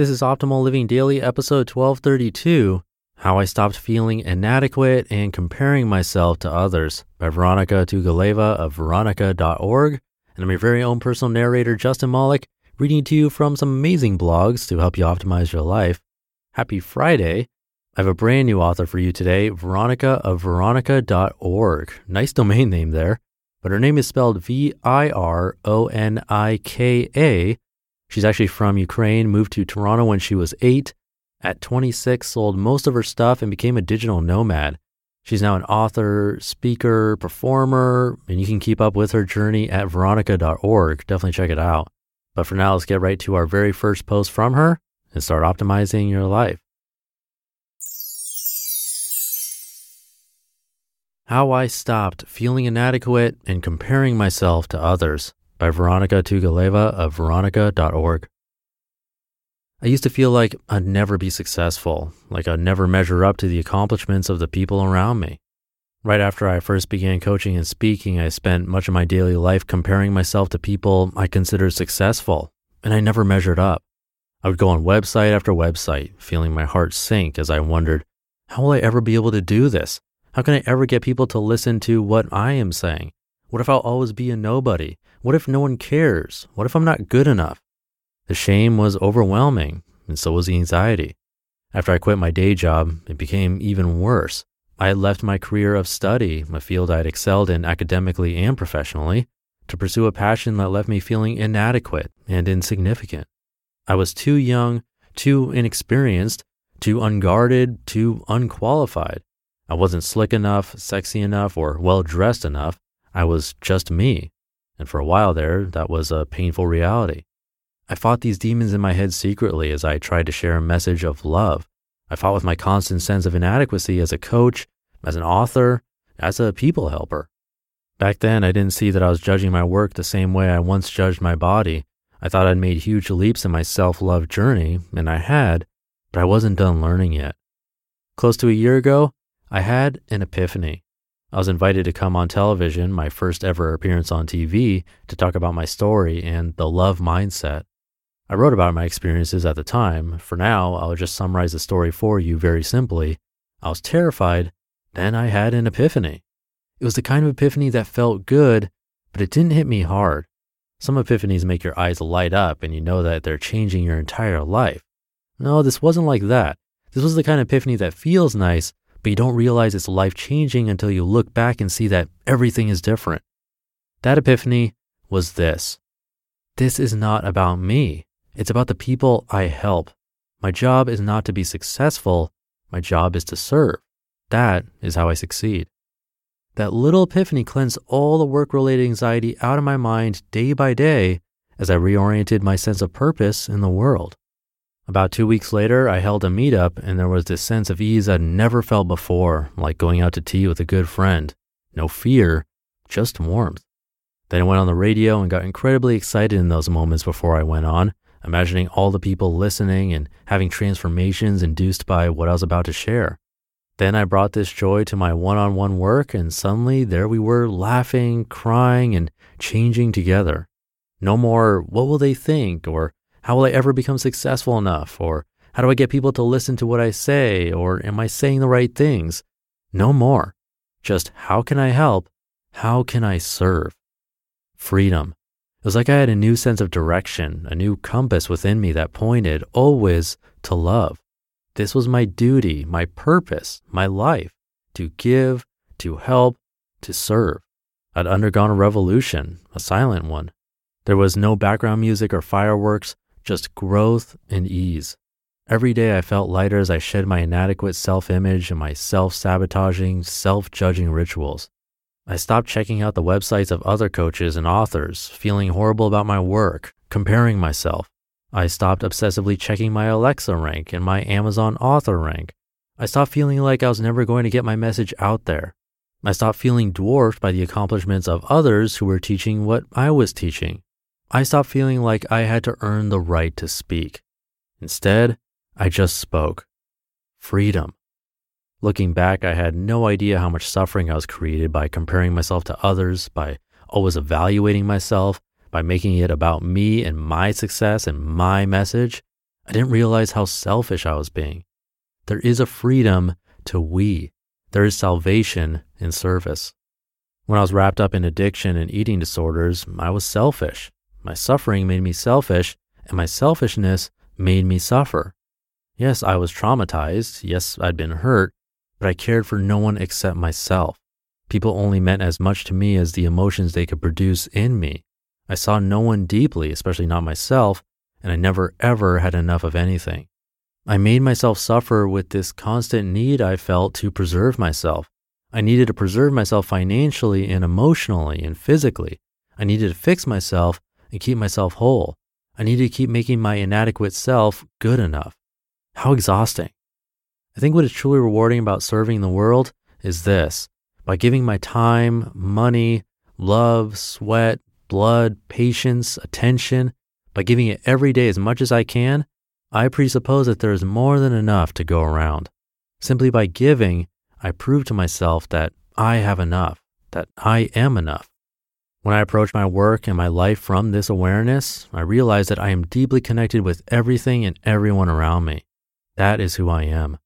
This is Optimal Living Daily, episode 1232 How I Stopped Feeling Inadequate and Comparing Myself to Others by Vironika Tugaleva of vironika.org. And I'm your very own personal narrator, Justin Malik, reading to you from some amazing blogs to help you optimize your life. Happy Friday. I have a brand new author for you today, Vironika of vironika.org. Nice domain name there, but her name is spelled V I R O N I K A She's actually from Ukraine, moved to Toronto when she was eight. At 26, sold most of her stuff and became a digital nomad. She's now an author, speaker, performer, and you can keep up with her journey at vironika.org. Definitely check it out. But for now, let's get right to our very first post from her and start optimizing your life. How I Stopped Feeling Inadequate and Comparing Myself to Others by Vironika Tugaleva of vironika.org. I used to feel like I'd never be successful, like I'd never measure up to the accomplishments of the people around me. Right after I first began coaching and speaking, I spent much of my daily life comparing myself to people I considered successful, and I never measured up. I would go on website after website, feeling my heart sink as I wondered, how will I ever be able to do this? How can I ever get people to listen to what I am saying? What if I'll always be a nobody? What if no one cares? What if I'm not good enough? The shame was overwhelming, and so was the anxiety. After I quit my day job, it became even worse. I had left my career of study, a field I'd excelled in academically and professionally, to pursue a passion that left me feeling inadequate and insignificant. I was too young, too inexperienced, too unguarded, too unqualified. I wasn't slick enough, sexy enough, or well dressed enough. I was just me. And for a while there, that was a painful reality. I fought these demons in my head secretly as I tried to share a message of love. I fought with my constant sense of inadequacy as a coach, as an author, as a people helper. Back then, I didn't see that I was judging my work the same way I once judged my body. I thought I'd made huge leaps in my self love journey, and I had, but I wasn't done learning yet. Close to a year ago, I had an epiphany. I was invited to come on television, my first ever appearance on TV, to talk about my story and the love mindset. I wrote about my experiences at the time. For now, I'll just summarize the story for you very simply. I was terrified, then I had an epiphany. It was the kind of epiphany that felt good, but it didn't hit me hard. Some epiphanies make your eyes light up and you know that they're changing your entire life. No, this wasn't like that. This was the kind of epiphany that feels nice, but you don't realize it's life changing until you look back and see that everything is different. That epiphany was this this is not about me, it's about the people I help. My job is not to be successful, my job is to serve. That is how I succeed. That little epiphany cleansed all the work related anxiety out of my mind day by day as I reoriented my sense of purpose in the world. About two weeks later, I held a meetup and there was this sense of ease I'd never felt before, like going out to tea with a good friend. No fear, just warmth. Then I went on the radio and got incredibly excited in those moments before I went on, imagining all the people listening and having transformations induced by what I was about to share. Then I brought this joy to my one on one work, and suddenly there we were laughing, crying, and changing together. No more, what will they think? or how will I ever become successful enough? Or how do I get people to listen to what I say? Or am I saying the right things? No more. Just how can I help? How can I serve? Freedom. It was like I had a new sense of direction, a new compass within me that pointed always to love. This was my duty, my purpose, my life to give, to help, to serve. I'd undergone a revolution, a silent one. There was no background music or fireworks, just growth and ease. Every day I felt lighter as I shed my inadequate self image and my self sabotaging, self judging rituals. I stopped checking out the websites of other coaches and authors, feeling horrible about my work, comparing myself. I stopped obsessively checking my Alexa rank and my Amazon author rank. I stopped feeling like I was never going to get my message out there. I stopped feeling dwarfed by the accomplishments of others who were teaching what I was teaching. I stopped feeling like I had to earn the right to speak. Instead, I just spoke. Freedom. Looking back, I had no idea how much suffering I was created by comparing myself to others, by always evaluating myself, by making it about me and my success and my message. I didn't realize how selfish I was being. There is a freedom to we. There is salvation in service. When I was wrapped up in addiction and eating disorders, I was selfish. My suffering made me selfish, and my selfishness made me suffer. Yes, I was traumatized. Yes, I'd been hurt, but I cared for no one except myself. People only meant as much to me as the emotions they could produce in me. I saw no one deeply, especially not myself, and I never ever had enough of anything. I made myself suffer with this constant need I felt to preserve myself. I needed to preserve myself financially and emotionally and physically. I needed to fix myself and keep myself whole. I need to keep making my inadequate self good enough. How exhausting. I think what is truly rewarding about serving the world is this. By giving my time, money, love, sweat, blood, patience, attention, by giving it every day as much as I can, I presuppose that there is more than enough to go around. Simply by giving, I prove to myself that I have enough, that I am enough. When I approach my work and my life from this awareness, I realize that I am deeply connected with everything and everyone around me. That is who I am.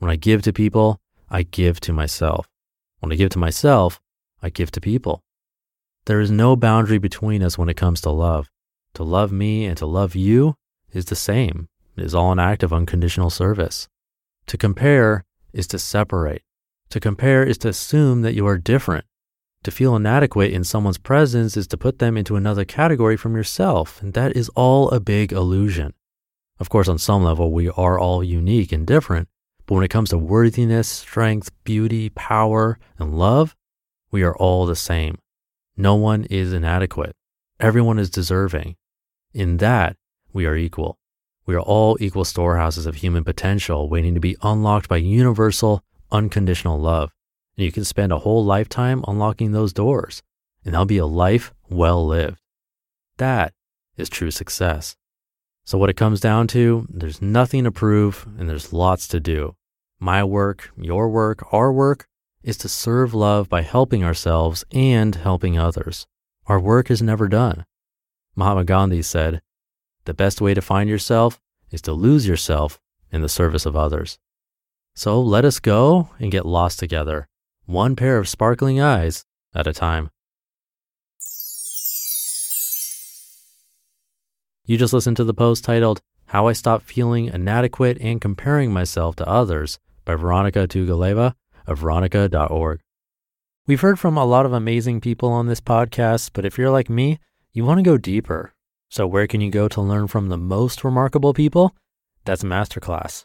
When I give to people, I give to myself. When I give to myself, I give to people. There is no boundary between us when it comes to love. To love me and to love you is the same. It is all an act of unconditional service. To compare is to separate. To compare is to assume that you are different. To feel inadequate in someone's presence is to put them into another category from yourself, and that is all a big illusion. Of course, on some level, we are all unique and different, but when it comes to worthiness, strength, beauty, power, and love, we are all the same. No one is inadequate. Everyone is deserving. In that, we are equal. We are all equal storehouses of human potential waiting to be unlocked by universal, unconditional love. And you can spend a whole lifetime unlocking those doors, and that'll be a life well lived. That is true success. So, what it comes down to, there's nothing to prove and there's lots to do. My work, your work, our work is to serve love by helping ourselves and helping others. Our work is never done. Mahatma Gandhi said, the best way to find yourself is to lose yourself in the service of others. So let us go and get lost together, one pair of sparkling eyes at a time. You just listened to the post titled, How I Stopped Feeling Inadequate and Comparing Myself to Others by Vironika Tugaleva of vironika.org. We've heard from a lot of amazing people on this podcast, but if you're like me, you want to go deeper so, where can you go to learn from the most remarkable people? That's Masterclass.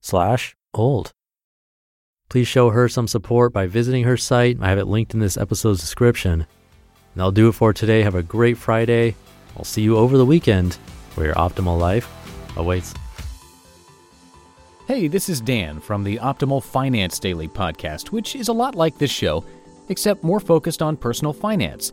slash old. Please show her some support by visiting her site. I have it linked in this episode's description. And that'll do it for today. Have a great Friday. I'll see you over the weekend where your optimal life awaits. Hey, this is Dan from the Optimal Finance Daily podcast, which is a lot like this show, except more focused on personal finance.